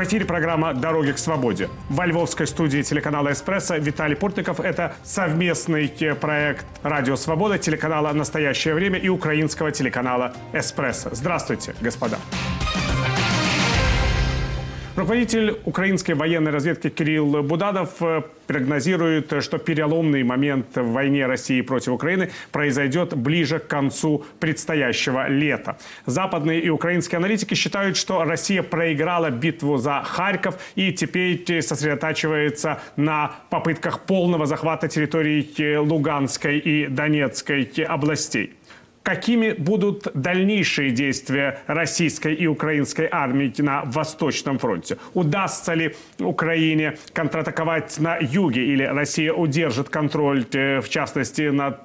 В эфире программа «Дороги к свободе». Во львовской студии телеканала «Эспрессо» Виталий Портников. Это совместный проект «Радио Свобода», телеканала «Настоящее время» и украинского телеканала «Эспрессо». Здравствуйте, господа. Руководитель украинской военной разведки Кирилл Буданов э, прогнозирует, что переломный момент в войне России против Украины произойдет ближе к концу предстоящего лета. Западные и украинские аналитики считают, что Россия проиграла битву за Харьков и теперь сосредотачивается на попытках полного захвата территорий Луганской и Донецкой областей какими будут дальнейшие действия российской и украинской армии на Восточном фронте? Удастся ли Украине контратаковать на юге или Россия удержит контроль, э, в частности, над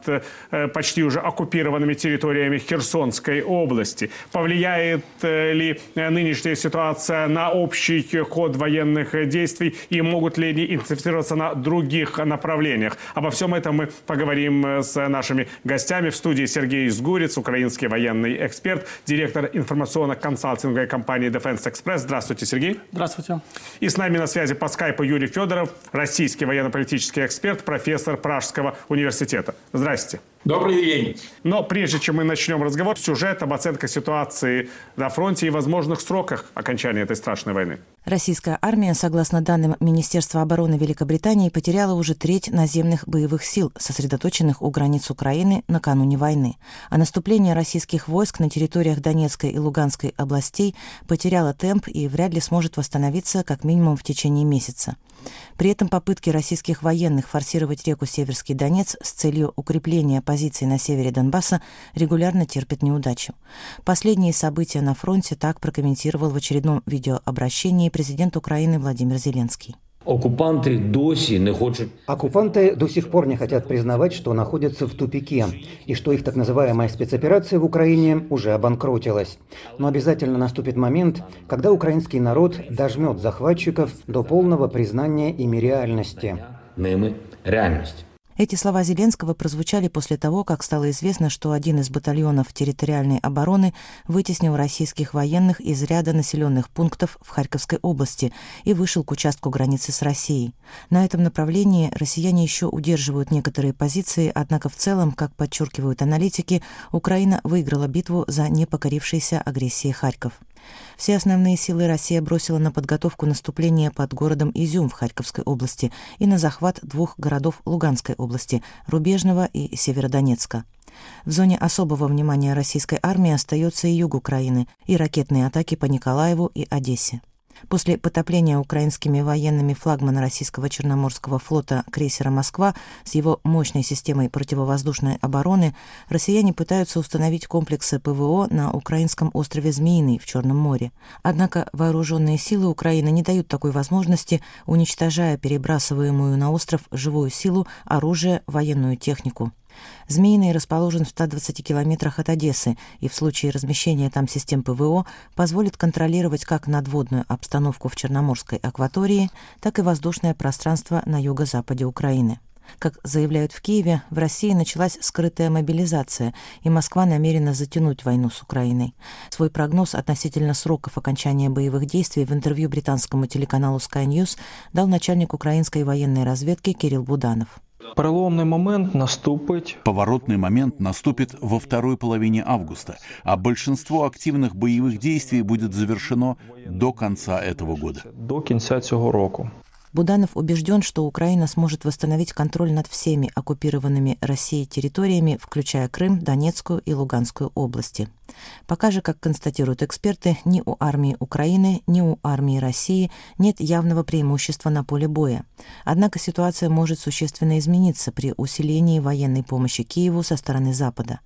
э, почти уже оккупированными территориями Херсонской области? Повлияет э, ли нынешняя ситуация на общий ход военных действий и могут ли они интенсифицироваться на других направлениях? Обо всем этом мы поговорим с нашими гостями в студии Сергей Сгу Гурец, украинский военный эксперт, директор информационно-консалтинговой компании Defense Express. Здравствуйте, Сергей. Здравствуйте. И с нами на связи по скайпу Юрий Федоров, российский военно-политический эксперт, профессор Пражского университета. Здравствуйте. Добрый день. Но прежде чем мы начнем разговор, сюжет об оценке ситуации на фронте и возможных сроках окончания этой страшной войны. Российская армия, согласно данным Министерства обороны Великобритании, потеряла уже треть наземных боевых сил, сосредоточенных у границ Украины накануне войны. А наступление российских войск на территориях Донецкой и Луганской областей потеряло темп и вряд ли сможет восстановиться как минимум в течение месяца. При этом попытки российских военных форсировать реку Северский Донец с целью укрепления позиций на севере Донбасса регулярно терпят неудачу. Последние события на фронте так прокомментировал в очередном видеообращении президент Украины Владимир Зеленский. Оккупанты досі не хочуть. Оккупанты до сих пор не хотят признавать, что находятся в тупике, и что их так называемая спецоперация в Украине уже обанкротилась. Но обязательно наступит момент, когда украинский народ дожмет захватчиков до полного признания ими реальности. Ними реальность. Эти слова Зеленского прозвучали после того, как стало известно, что один из батальонов территориальной обороны вытеснил российских военных из ряда населенных пунктов в Харьковской области и вышел к участку границы с Россией. На этом направлении россияне еще удерживают некоторые позиции, однако в целом, как подчеркивают аналитики, Украина выиграла битву за непокорившейся агрессией Харьков. Все основные силы Россия бросила на подготовку наступления под городом Изюм в Харьковской области и на захват двух городов Луганской области – Рубежного и Северодонецка. В зоне особого внимания российской армии остается и юг Украины, и ракетные атаки по Николаеву и Одессе. После потопления украинскими военными флагмана российского Черноморского флота крейсера «Москва» с его мощной системой противовоздушной обороны россияне пытаются установить комплексы ПВО на украинском острове Змеиный в Черном море. Однако вооруженные силы Украины не дают такой возможности, уничтожая перебрасываемую на остров живую силу, оружие, военную технику. Змеиный расположен в 120 километрах от Одессы и в случае размещения там систем ПВО позволит контролировать как надводную обстановку в Черноморской акватории, так и воздушное пространство на юго-западе Украины. Как заявляют в Киеве, в России началась скрытая мобилизация, и Москва намерена затянуть войну с Украиной. Свой прогноз относительно сроков окончания боевых действий в интервью британскому телеканалу Sky News дал начальник украинской военной разведки Кирилл Буданов. Переломный момент наступит. Поворотный момент наступит во второй половине августа, а большинство активных боевых действий будет завершено до конца этого года. До конца цього року. Буданов убежден, что Украина сможет восстановить контроль над всеми оккупированными Россией территориями, включая Крым, Донецкую и Луганскую области. Пока же, как констатируют эксперты, ни у армии Украины, ни у армии России нет явного преимущества на поле боя. Однако ситуация может существенно измениться при усилении военной помощи Киеву со стороны Запада.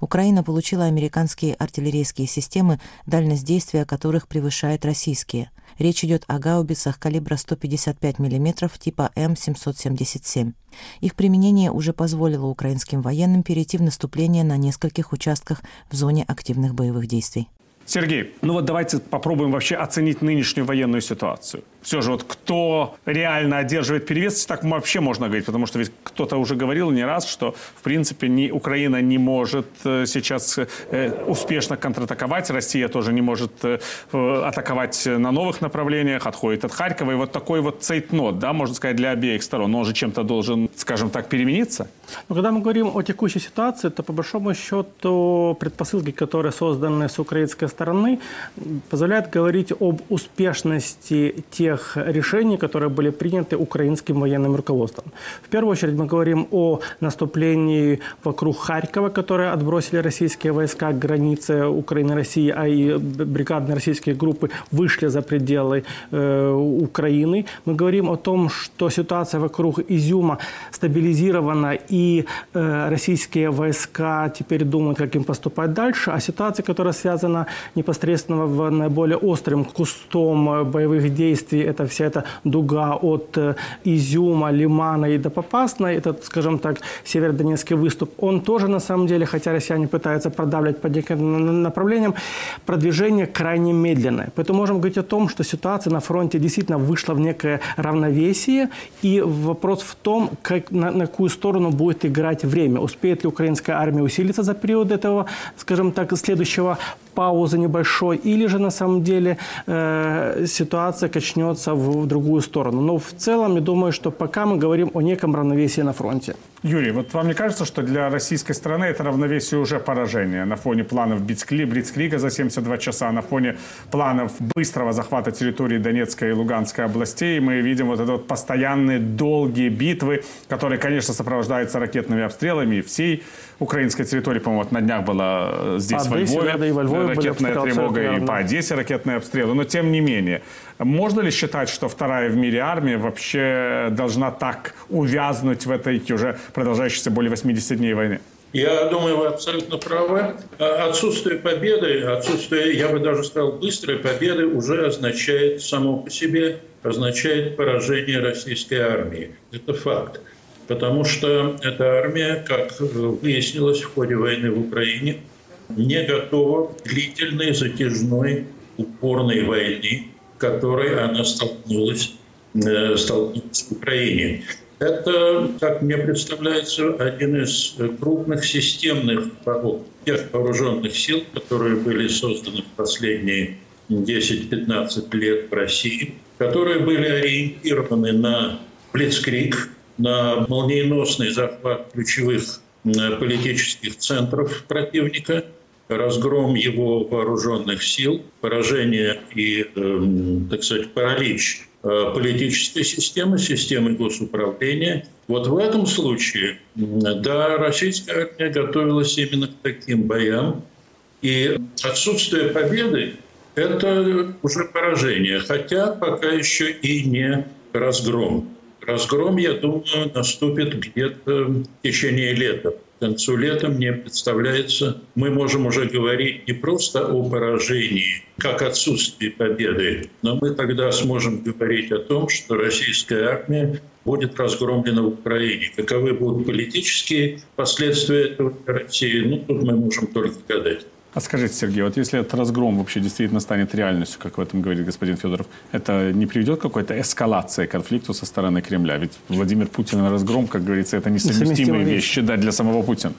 Украина получила американские артиллерийские системы, дальность действия которых превышает российские. Речь идет о гаубицах калибра 155 мм типа М777. Их применение уже позволило украинским военным перейти в наступление на нескольких участках в зоне активных боевых действий. Сергей, ну вот давайте попробуем вообще оценить нынешнюю военную ситуацию. Все же вот кто реально одерживает перевес, так вообще можно говорить, потому что ведь кто-то уже говорил не раз, что в принципе ни, Украина не может э, сейчас э, успешно контратаковать, Россия тоже не может э, атаковать на новых направлениях, отходит от Харькова, и вот такой вот цейтнот, да, можно сказать, для обеих сторон, он же чем-то должен, скажем так, перемениться. Но когда мы говорим о текущей ситуации, то по большому счету предпосылки, которые созданы с украинской стороны, позволяют говорить об успешности тех решений, которые были приняты украинским военным руководством. В первую очередь мы говорим о наступлении вокруг Харькова, которое отбросили российские войска к границе Украины и России, а и бригадные российские группы вышли за пределы э, Украины. Мы говорим о том, что ситуация вокруг Изюма стабилизирована и э, российские войска теперь думают, как им поступать дальше, а ситуация, которая связана непосредственно в наиболее острым кустом э, боевых действий, это вся эта дуга от э, Изюма, Лимана и до Попасной, этот, скажем так, северодонецкий выступ, он тоже на самом деле, хотя россияне пытаются продавливать по некоторым направлениям, продвижение крайне медленное. Поэтому можем говорить о том, что ситуация на фронте действительно вышла в некое равновесие, и вопрос в том, как, на, на какую сторону будет играть время. Успеет ли украинская армия усилиться за период этого, скажем так, следующего паузы небольшой, или же на самом деле э, ситуация качнется в, в другую сторону. Но в целом, я думаю, что пока мы говорим о неком равновесии на фронте. Юрий, вот вам не кажется, что для российской страны это равновесие уже поражение на фоне планов Блицкрига за 72 часа, на фоне планов быстрого захвата территории Донецкой и Луганской областей, мы видим вот это вот постоянные долгие битвы, которые, конечно, сопровождаются ракетными обстрелами всей украинской территории. По-моему, вот на днях была э, здесь во Львове, да, и во Львове ракетная тревога, и по Одессе ракетные обстрелы. Но тем не менее, можно ли считать, что вторая в мире армия вообще должна так увязнуть в этой уже продолжающейся более 80 дней войны? Я думаю, вы абсолютно правы. А отсутствие победы, отсутствие, я бы даже сказал, быстрой победы уже означает само по себе, означает поражение российской армии. Это факт. Потому что эта армия, как выяснилось в ходе войны в Украине, не готова к длительной, затяжной, упорной войне, которой она столкнулась, э, столкнулась в Украине. Это, как мне представляется, один из крупных системных тех вооруженных сил, которые были созданы в последние 10-15 лет в России, которые были ориентированы на Блицкрик, на молниеносный захват ключевых политических центров противника, разгром его вооруженных сил, поражение и, эм, так сказать, паралич э, политической системы, системы госуправления. Вот в этом случае, да, российская армия готовилась именно к таким боям. И отсутствие победы – это уже поражение, хотя пока еще и не разгром. Разгром, я думаю, наступит где-то в течение лета. К концу лета, мне представляется, мы можем уже говорить не просто о поражении, как отсутствии победы, но мы тогда сможем говорить о том, что российская армия будет разгромлена в Украине. Каковы будут политические последствия этого для России, ну, тут мы можем только гадать. А скажите, Сергей, вот если этот разгром вообще действительно станет реальностью, как в этом говорит господин Федоров, это не приведет к какой-то эскалации конфликту со стороны Кремля? Ведь Владимир Путин и разгром, как говорится, это несовместимые вещи да, для самого Путина.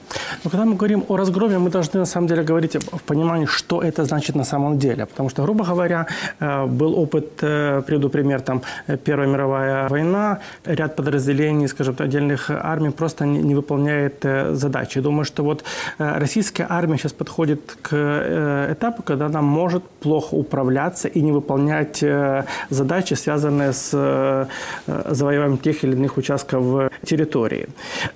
Но когда мы говорим о разгроме, мы должны на самом деле говорить в понимании, что это значит на самом деле. Потому что, грубо говоря, э, был опыт, э, приведу пример, там, Первая мировая война, ряд подразделений, скажем, отдельных армий просто не выполняет э, задачи. Думаю, что вот российская армия сейчас подходит к э, этапу, когда она может плохо управляться и не выполнять э, задачи, связанные с э, завоеванием тех или иных участков территории.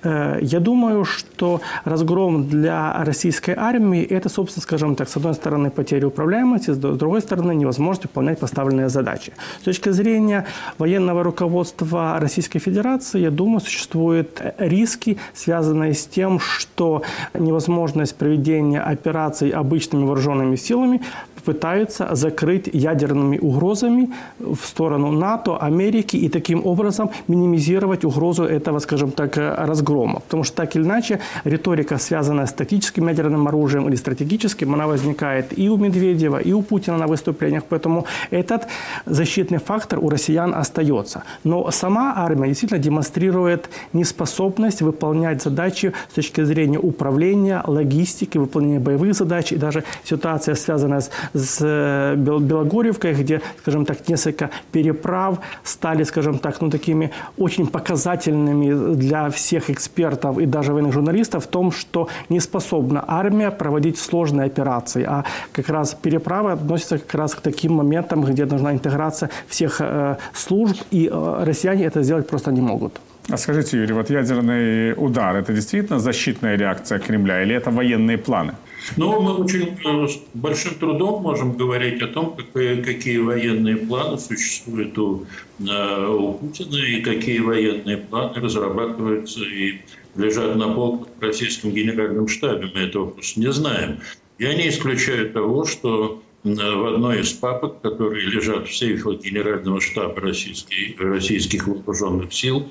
Я думаю, что разгром для российской армии – это, собственно, скажем так, с одной стороны, потеря управляемости, с другой стороны, невозможность выполнять поставленные задачи. С точки зрения военного руководства Российской Федерации, я думаю, существуют риски, связанные с тем, что невозможность проведения операций обычными вооруженными силами пытаются закрыть ядерными угрозами в сторону НАТО, Америки и таким образом минимизировать угрозу этого, скажем так, разгрома. Потому что так или иначе риторика, связанная с тактическим ядерным оружием или стратегическим, она возникает и у Медведева, и у Путина на выступлениях. Поэтому этот защитный фактор у россиян остается. Но сама армия действительно демонстрирует неспособность выполнять задачи с точки зрения управления, логистики, выполнения боевых задач. И даже ситуация, связанная с, с э, Белогорьевкой, где, скажем так, несколько переправ стали, скажем так, ну, такими очень показательными для всех экспертов и даже военных журналистов в том, что не способна армия проводить сложные операции. А как раз переправа относится как раз к таким моментам, где нужна интеграция всех э, служб, и э, россияне это сделать просто не могут. А скажите, Юрий, вот ядерный удар – это действительно защитная реакция Кремля или это военные планы? Ну, мы очень э, большим трудом можем говорить о том, какие, какие военные планы существуют у, э, у Путина и какие военные планы разрабатываются и лежат на полках в российском генеральном штабе. Мы этого просто не знаем. Я не исключаю того, что в одной из папок, которые лежат в сейфах Генерального штаба российских, российских вооруженных сил,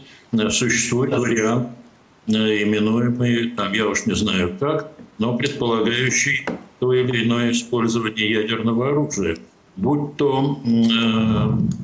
существует вариант, именуемый, там, я уж не знаю как, но предполагающий то или иное использование ядерного оружия. Будь то э,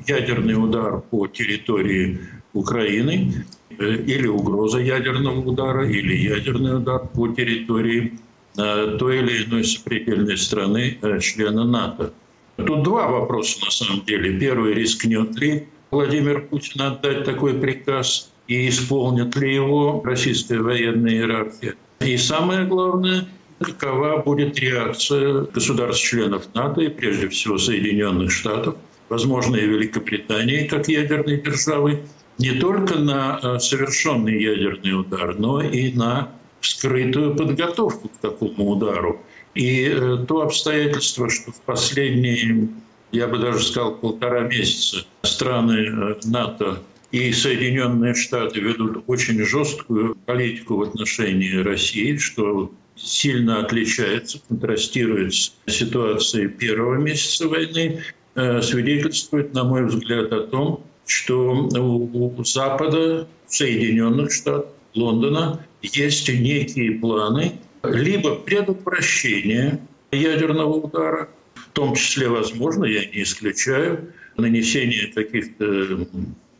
ядерный удар по территории Украины, э, или угроза ядерного удара, или ядерный удар по территории э, той или иной сопредельной страны, э, члена НАТО. Тут два вопроса на самом деле. Первый, рискнет ли Владимир Путин отдать такой приказ и исполнит ли его российская военная иерархия. И самое главное, какова будет реакция государств-членов НАТО и прежде всего Соединенных Штатов, возможно, и Великобритании как ядерной державы, не только на э, совершенный ядерный удар, но и на скрытую подготовку к такому удару. И э, то обстоятельство, что в последние, я бы даже сказал, полтора месяца страны э, НАТО и Соединенные Штаты ведут очень жесткую политику в отношении России, что сильно отличается, контрастирует с ситуацией первого месяца войны, э, свидетельствует, на мой взгляд, о том, что у Запада, Соединенных Штатов, Лондона есть некие планы либо предотвращения ядерного удара, в том числе, возможно, я не исключаю, нанесение каких-то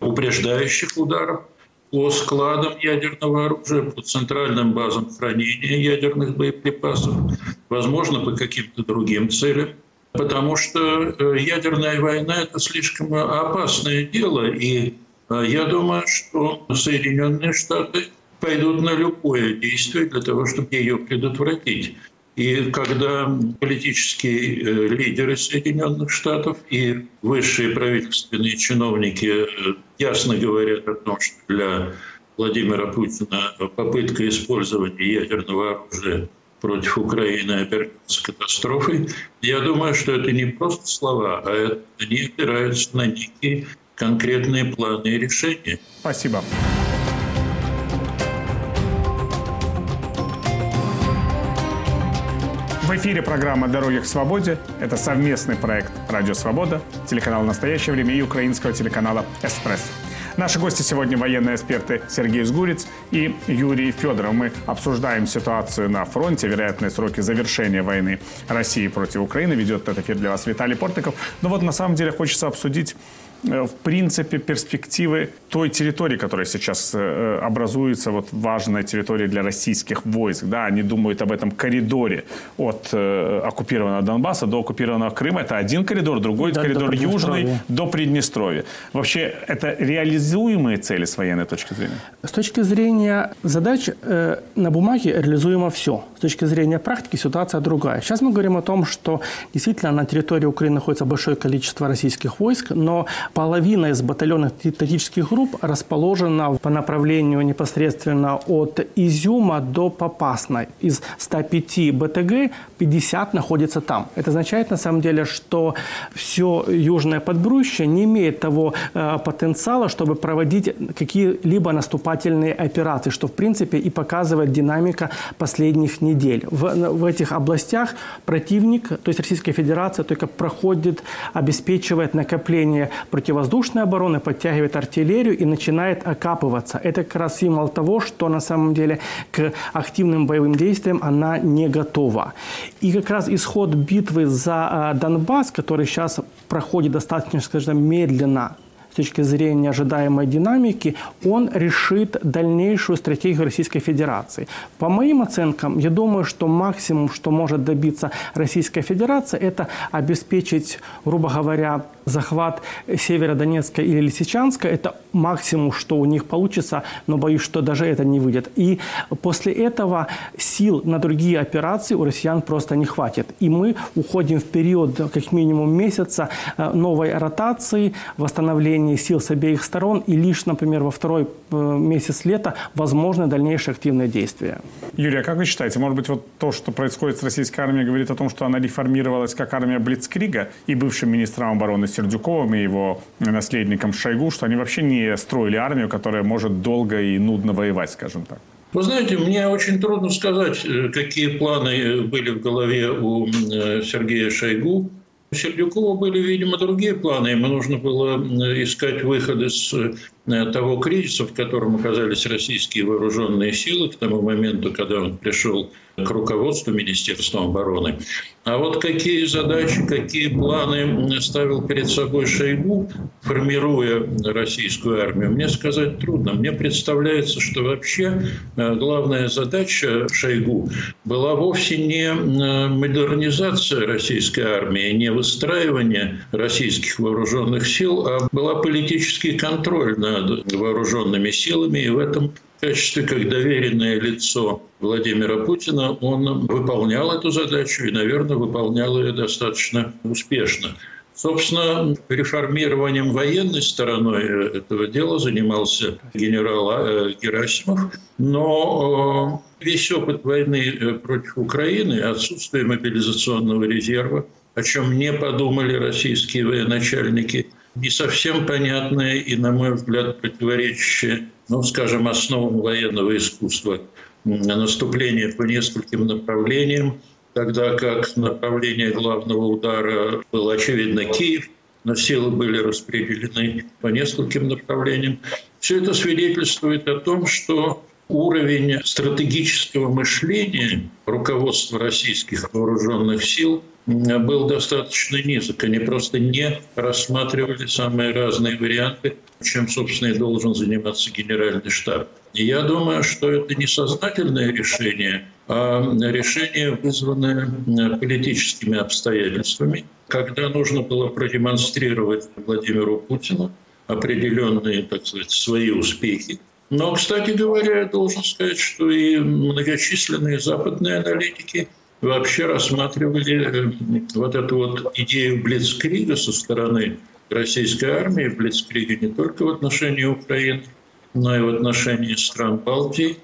упреждающих ударов по складам ядерного оружия, по центральным базам хранения ядерных боеприпасов, возможно, по каким-то другим целям. Потому что э, ядерная война – это слишком опасное дело. И э, я думаю, что Соединенные Штаты пойдут на любое действие для того, чтобы ее предотвратить. И когда политические э, лидеры Соединенных Штатов и высшие правительственные чиновники э, ясно говорят о том, что для Владимира Путина попытка использования ядерного оружия против Украины обернется катастрофой, я думаю, что это не просто слова, а это, они опираются на некие конкретные планы и решения. Спасибо. Эфире программа «Дороги к свободе». Это совместный проект «Радио Свобода», телеканал «Настоящее время» и украинского телеканала «Эспресс». Наши гости сегодня военные эксперты Сергей Сгурец и Юрий Федоров. Мы обсуждаем ситуацию на фронте, вероятные сроки завершения войны России против Украины. Ведет этот эфир для вас Виталий Портников. Но вот на самом деле хочется обсудить в принципе, перспективы той территории, которая сейчас э, образуется, вот важная территория для российских войск. Да, они думают об этом коридоре от э, оккупированного Донбасса до оккупированного Крыма. Это один коридор, другой да, коридор до южный до Приднестровья. Вообще, это реализуемые цели с военной точки зрения? С точки зрения задач э, на бумаге реализуемо все. С точки зрения практики ситуация другая. Сейчас мы говорим о том, что действительно на территории Украины находится большое количество российских войск, но половина из батальонных тактических групп расположена по направлению непосредственно от Изюма до Попасной. Из 105 БТГ 50 находится там. Это означает на самом деле, что все южное подбрюще не имеет того э, потенциала, чтобы проводить какие-либо наступательные операции, что в принципе и показывает динамика последних недель. В, в этих областях противник, то есть Российская Федерация, только проходит, обеспечивает накопление противовоздушной обороны, подтягивает артиллерию и начинает окапываться. Это как раз символ того, что на самом деле к активным боевым действиям она не готова. И как раз исход битвы за э, Донбасс, который сейчас проходит достаточно, скажем, медленно, с точки зрения ожидаемой динамики, он решит дальнейшую стратегию Российской Федерации. По моим оценкам, я думаю, что максимум, что может добиться Российская Федерация, это обеспечить, грубо говоря, захват Северодонецка или Лисичанска. Это максимум, что у них получится, но боюсь, что даже это не выйдет. И после этого сил на другие операции у россиян просто не хватит. И мы уходим в период как минимум месяца э, новой ротации, восстановления сил с обеих сторон, и лишь, например, во второй э, месяц лета возможны дальнейшие активные действия. Юрий, а как вы считаете, может быть, вот то, что происходит с российской армией, говорит о том, что она реформировалась как армия Блицкрига и бывшим министром обороны Сердюковым и его наследником Шойгу, что они вообще не строили армию, которая может долго и нудно воевать, скажем так? Вы знаете, мне очень трудно сказать, э, какие планы э, были в голове у Сергея Шойгу. У Сердюкова были, видимо, другие планы. Ему нужно было искать выход из того кризиса, в котором оказались российские вооруженные силы к тому моменту, когда он пришел к руководству Министерства обороны. А вот какие задачи, какие планы ставил перед собой Шойгу, формируя российскую армию, мне сказать трудно. Мне представляется, что вообще э, главная задача Шойгу была вовсе не э, модернизация российской армии, не выстраивание российских вооруженных сил, а была политический контроль над вооруженными силами, и в этом качестве как доверенное лицо Владимира Путина он выполнял эту задачу и, наверное, выполнял ее достаточно успешно. Собственно, реформированием военной стороной этого дела занимался генерал э, Герасимов, но э, весь опыт войны э, против Украины, отсутствие мобилизационного резерва, о чем не подумали российские военачальники, не совсем понятное и, на мой взгляд, противоречащее ну, скажем, основам военного искусства наступление по нескольким направлениям, тогда как направление главного удара был, очевидно, Киев, но силы были распределены по нескольким направлениям. Все это свидетельствует о том, что уровень стратегического мышления руководства российских вооруженных сил был достаточно низок. Они просто не рассматривали самые разные варианты, чем, собственно, и должен заниматься генеральный штаб. Я думаю, что это не сознательное решение, а решение, вызванное политическими обстоятельствами, когда нужно было продемонстрировать Владимиру Путину определенные, так сказать, свои успехи, но, кстати говоря, я должен сказать, что и многочисленные западные аналитики вообще рассматривали э, вот эту вот идею Блицкрига со стороны российской армии, Блицкрига не только в отношении Украины, но и в отношении стран Балтии,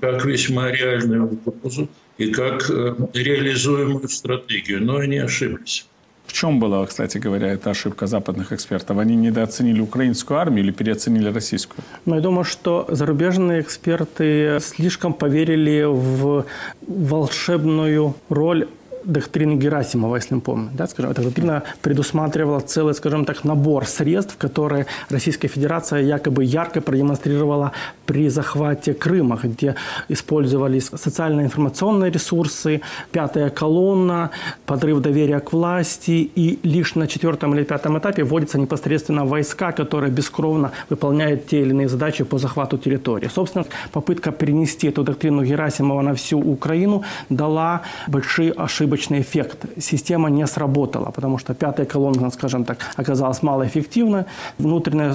как весьма реальную угрозу и как э, реализуемую стратегию. Но они ошиблись. Чем была, кстати говоря, эта ошибка западных экспертов? Они недооценили украинскую армию или переоценили российскую? Ну, я думаю, что зарубежные эксперты слишком поверили в волшебную роль доктрины Герасимова, если мы помним. Да, скажем, эта доктрина предусматривала целый, скажем так, набор средств, которые Российская Федерация якобы ярко продемонстрировала при захвате Крыма, где использовались социально-информационные ресурсы, пятая колонна, подрыв доверия к власти, и лишь на четвертом или пятом этапе вводятся непосредственно войска, которые бескровно выполняют те или иные задачи по захвату территории. Собственно, попытка перенести эту доктрину Герасимова на всю Украину дала большие ошибки ошибочный эффект. Система не сработала, потому что пятая колонна, скажем так, оказалась малоэффективна. Внутренняя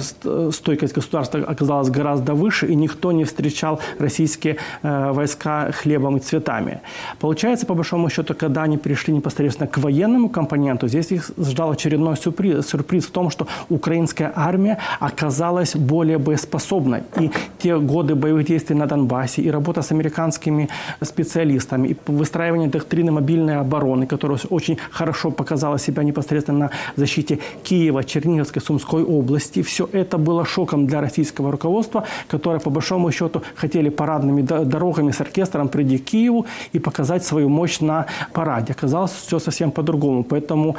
стойкость государства оказалась гораздо выше, и никто не встречал российские э, войска хлебом и цветами. Получается, по большому счету, когда они пришли непосредственно к военному компоненту, здесь их ждал очередной сюрприз, сюрприз в том, что украинская армия оказалась более боеспособной. И те годы боевых действий на Донбассе, и работа с американскими специалистами, и выстраивание доктрины мобильной обороны, которая очень хорошо показала себя непосредственно на защите Киева, Черниговской, Сумской области, все это было шоком для российского руководства, которое, по большому счету, хотели парадными дорогами с оркестром прийти к Киеву и показать свою мощь на параде. Оказалось все совсем по-другому. Поэтому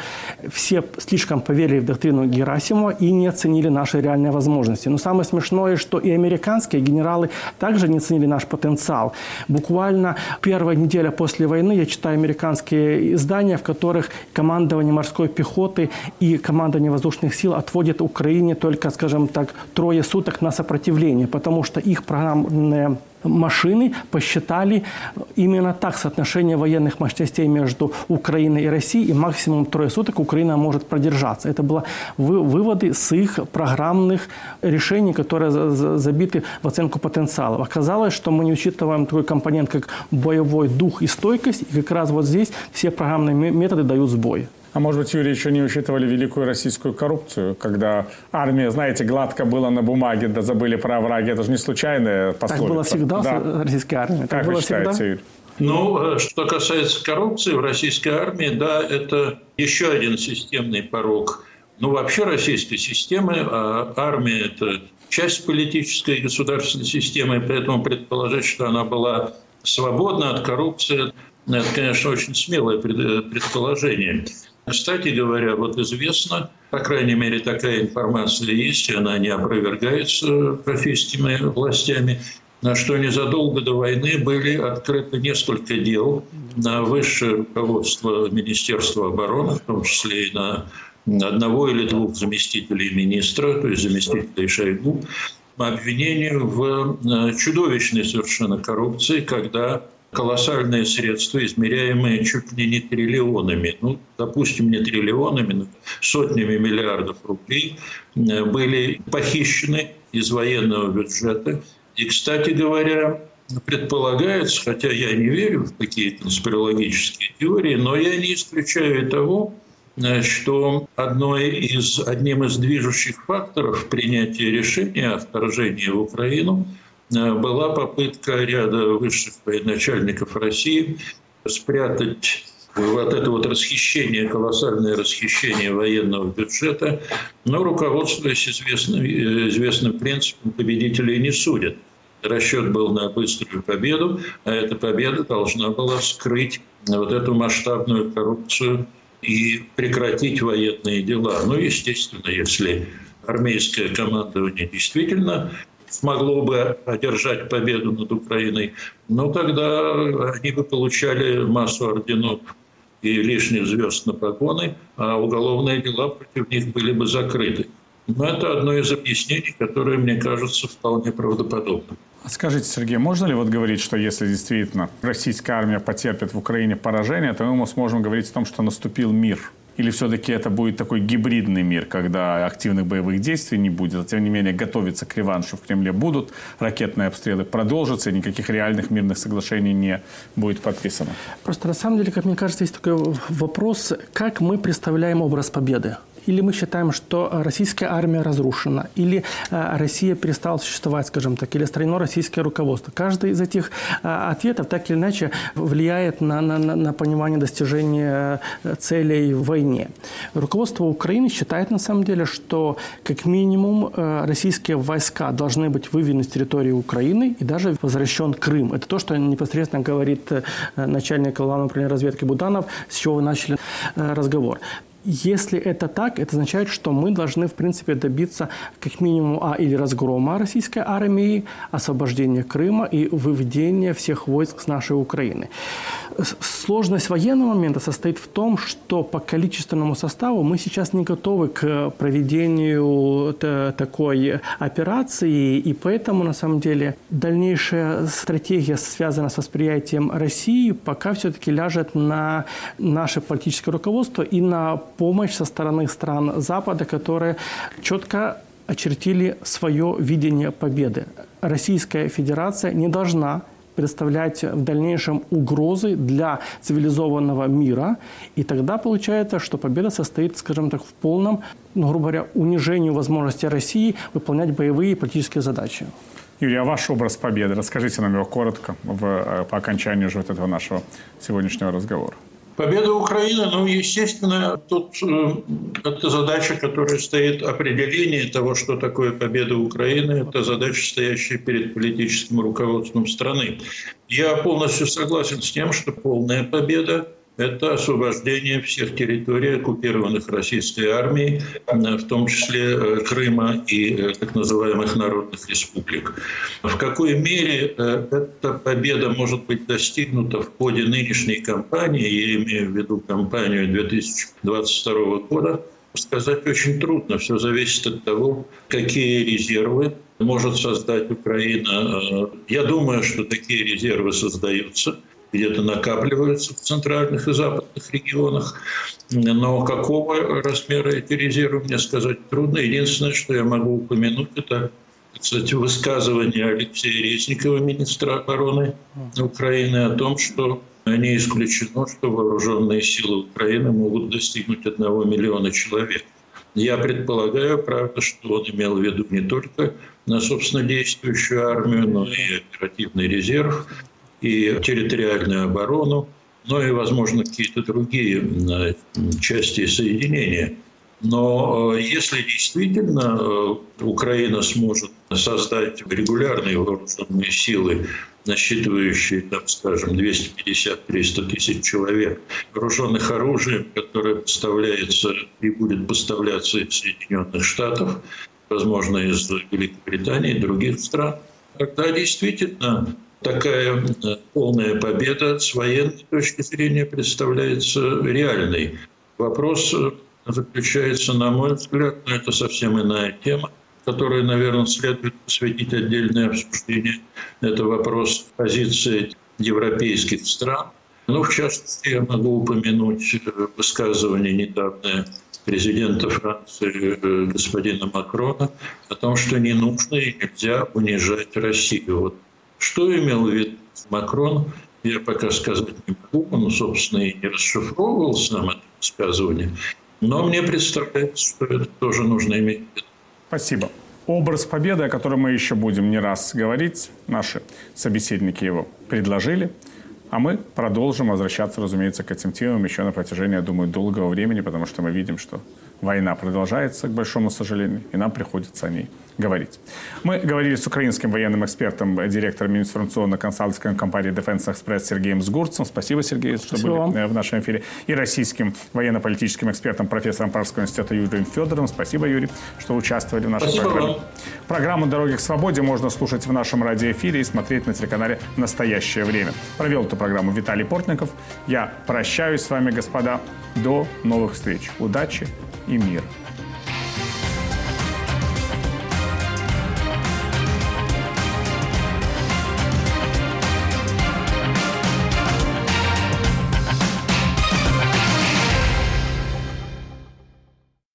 все слишком поверили в доктрину Герасимова и не оценили наши реальные возможности. Но самое смешное, что и американские генералы также не оценили наш потенциал. Буквально первая неделя после войны я читаю американские издания, в которых командование морской пехоты и командование воздушных сил отводит Украине только, скажем так, трое суток на сопротивление, потому что их программные машины посчитали именно так соотношение военных мощностей между Украиной и Россией, и максимум трое суток Украина может продержаться. Это были выводы с их программных решений, которые забиты в оценку потенциала. Оказалось, что мы не учитываем такой компонент, как боевой дух и стойкость, и как раз вот здесь все программные методы дают сбой. А может быть, Юрий, еще не учитывали великую российскую коррупцию, когда армия, знаете, гладко была на бумаге, да забыли про враги. Это же не случайная пословица. Так было всегда да. в российской армии. Так как было вы считаете, всегда? Юрий? Ну, э, что касается коррупции в российской армии, да, это еще один системный порог. Ну, вообще российской системы, а армия – это часть политической и государственной системы, поэтому предположить, что она была свободна от коррупции, это, конечно, очень смелое предположение. Кстати говоря, вот известно, по крайней мере, такая информация есть, и она не опровергается российскими властями, на что незадолго до войны были открыты несколько дел на высшее руководство Министерства обороны, в том числе и на одного или двух заместителей министра, то есть заместителей Шойгу, обвинению в э, чудовищной совершенно коррупции, когда колоссальные средства, измеряемые чуть ли не триллионами, ну, допустим, не триллионами, но сотнями миллиардов рублей, э, были похищены из военного бюджета. И, кстати говоря, предполагается, хотя я не верю в такие конспирологические теории, но я не исключаю того, э, что одной из, одним из движущих факторов принятия решения о вторжении в Украину – была попытка ряда высших военачальников России спрятать вот это вот расхищение, колоссальное расхищение военного бюджета, но руководствуясь известным, э, известным принципом, победителей не судят. Расчет был на быструю победу, а эта победа должна была скрыть вот эту масштабную коррупцию и прекратить военные дела. Ну, естественно, если армейское командование действительно смогло бы одержать победу над Украиной, но тогда они бы получали массу орденов и лишних звезд на погоны, а уголовные дела против них были бы закрыты. Но это одно из объяснений, которое, мне кажется, вполне правдоподобным. Скажите, Сергей, можно ли вот говорить, что если действительно российская армия потерпит в Украине поражение, то мы сможем говорить о том, что наступил мир – или все-таки это будет такой гибридный мир, когда активных боевых действий не будет, а тем не менее готовиться к реваншу в Кремле будут, ракетные обстрелы продолжатся, и никаких реальных мирных соглашений не будет подписано? Просто на самом деле, как мне кажется, есть такой вопрос, как мы представляем образ победы или мы считаем, что российская армия разрушена, или э, Россия перестала существовать, скажем так, или страйно российское руководство. Каждый из этих э, ответов так или иначе влияет на, на, на понимание достижения э, целей в войне. Руководство Украины считает на самом деле, что как минимум российские войска должны быть выведены с территории Украины и даже возвращен Крым. Это то, что непосредственно говорит начальник главного управления разведки Буданов, с чего вы начали разговор. Если это так, это означает, что мы должны, в принципе, добиться как минимум а, или разгрома российской армии, освобождения Крыма и выведения всех войск с нашей Украины. Сложность военного момента состоит в том, что по количественному составу мы сейчас не готовы к проведению такой операции, и поэтому, на самом деле, дальнейшая стратегия, связанная с восприятием России, пока все-таки ляжет на наше политическое руководство и на помощь со стороны стран Запада, которые четко очертили свое видение победы. Российская Федерация не должна представлять в дальнейшем угрозы для цивилизованного мира. И тогда получается, что победа состоит, скажем так, в полном, ну, грубо говоря, унижении возможности России выполнять боевые и политические задачи. Юрий, а ваш образ победы? Расскажите нам его коротко в, э, по окончанию же вот этого нашего сегодняшнего разговора. Победа Украины, ну, естественно, тут э, это задача, которая стоит определение того, что такое победа Украины. Это задача, стоящая перед политическим руководством страны. Я полностью согласен с тем, что полная победа это освобождение всех территорий, оккупированных российской армией, в том числе э, Крыма и э, так называемых народных республик. В какой мере э, эта победа может быть достигнута в ходе нынешней кампании, я имею в виду кампанию 2022 года, сказать очень трудно. Все зависит от того, какие резервы может создать Украина. Я думаю, что такие резервы создаются – где-то накапливаются в центральных и западных регионах. Но какого размера эти резервы, мне сказать трудно. Единственное, что я могу упомянуть, это кстати, высказывание Алексея Резникова, министра обороны Украины, о том, что не исключено, что вооруженные силы Украины могут достигнуть одного миллиона человек. Я предполагаю, правда, что он имел в виду не только на собственно действующую армию, но и оперативный резерв, и территориальную оборону, но и, возможно, какие-то другие части соединения. Но э, если действительно э, Украина сможет создать регулярные вооруженные силы, насчитывающие, там, скажем, 250-300 тысяч человек, вооруженных оружием, которое поставляется и будет поставляться из Соединенных Штатов, возможно, из Великобритании и других стран, тогда действительно такая э, полная победа с военной точки зрения представляется реальной. Вопрос э, заключается, на мой взгляд, но это совсем иная тема, которой, наверное, следует посвятить отдельное обсуждение. Это вопрос позиции европейских стран. Ну, в частности, я могу упомянуть э, высказывание недавнее президента Франции господина Макрона о том, что не нужно и нельзя унижать Россию. Вот что имел в виду Макрон, я пока сказать не могу, он, собственно, и не расшифровывал сам это высказывание, но мне представляется, что это тоже нужно иметь в виду. Спасибо. Образ победы, о котором мы еще будем не раз говорить, наши собеседники его предложили, а мы продолжим возвращаться, разумеется, к этим темам еще на протяжении, я думаю, долгого времени, потому что мы видим, что война продолжается, к большому сожалению, и нам приходится о ней говорить. Мы говорили с украинским военным экспертом, директором информационно-консалтинговой компании Defense Express Сергеем Сгурцем. Спасибо, Сергей, что Спасибо были вам. Э, в нашем эфире. И российским военно-политическим экспертом, профессором Пражского института Юрием Федоровым. Спасибо, Юрий, что участвовали в нашей Спасибо программе. Вам. Программу «Дороги к свободе» можно слушать в нашем радиоэфире и смотреть на телеканале «Настоящее время». Провел эту программу Виталий Портников. Я прощаюсь с вами, господа. До новых встреч. Удачи и мира.